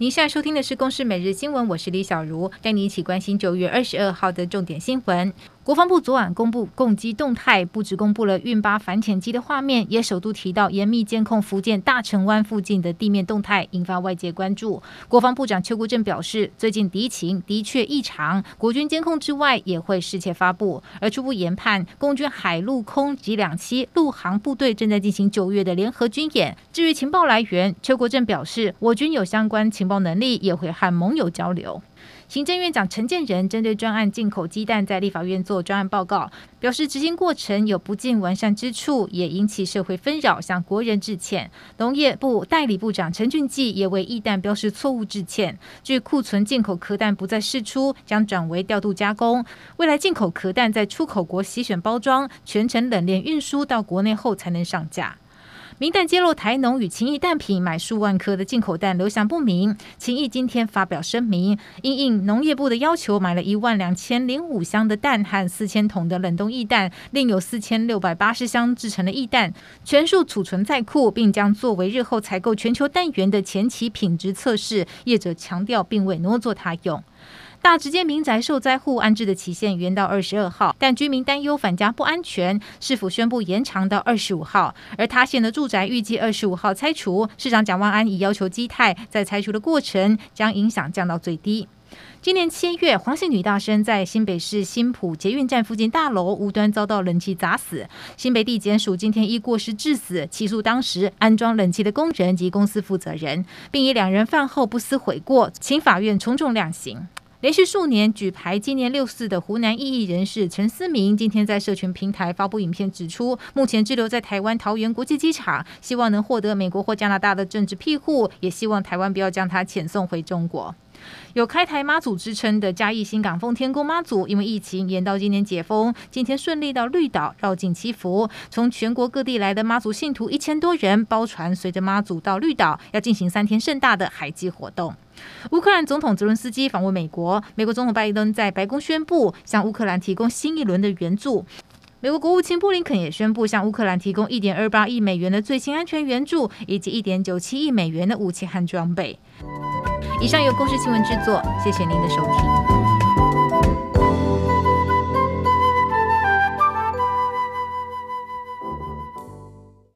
您现在收听的是《公视每日新闻》，我是李小茹，带你一起关心九月二十二号的重点新闻。国防部昨晚公布共机动态，不止公布了运八反潜机的画面，也首度提到严密监控福建大城湾附近的地面动态，引发外界关注。国防部长邱国正表示，最近敌情的确异常，国军监控之外也会适切发布。而初步研判，共军海陆空及两栖陆航部队正在进行九月的联合军演。至于情报来源，邱国正表示，我军有相关情报能力，也会和盟友交流。行政院长陈建仁针对专案进口鸡蛋在立法院做专案报告，表示执行过程有不尽完善之处，也引起社会纷扰，向国人致歉。农业部代理部长陈俊记也为液蛋标示错误致歉。据库存进口壳蛋不再释出，将转为调度加工。未来进口壳蛋在出口国洗选包装，全程冷链运输到国内后才能上架。明蛋揭露台农与勤益蛋品买数万颗的进口蛋流向不明，勤益今天发表声明，因应农业部的要求，买了一万两千零五箱的蛋和四千桶的冷冻液蛋，另有四千六百八十箱制成的液蛋，全数储存在库，并将作为日后采购全球蛋源的前期品质测试。业者强调，并未挪作他用。大直街民宅受灾户安置的期限延到二十二号，但居民担忧返家不安全，市府宣布延长到二十五号。而塌陷的住宅预计二十五号拆除。市长蒋万安已要求基泰在拆除的过程将影响降到最低。今年七月，黄姓女大生在新北市新埔捷运站附近大楼无端遭到冷气砸死，新北地检署今天依过失致死起诉当时安装冷气的工人及公司负责人，并以两人犯后不思悔过，请法院从重量刑。连续数年举牌今年六四的湖南异议人士陈思明，今天在社群平台发布影片，指出目前滞留在台湾桃园国际机场，希望能获得美国或加拿大的政治庇护，也希望台湾不要将他遣送回中国。有开台妈祖之称的嘉义新港奉天宫妈祖，因为疫情延到今年解封，今天顺利到绿岛绕境祈福。从全国各地来的妈祖信徒一千多人包船，随着妈祖到绿岛，要进行三天盛大的海祭活动。乌克兰总统泽伦斯基访问美国，美国总统拜登在白宫宣布向乌克兰提供新一轮的援助。美国国务卿布林肯也宣布向乌克兰提供一点二八亿美元的最新安全援助，以及一点九七亿美元的武器和装备。以上由公视新闻制作，谢谢您的收听。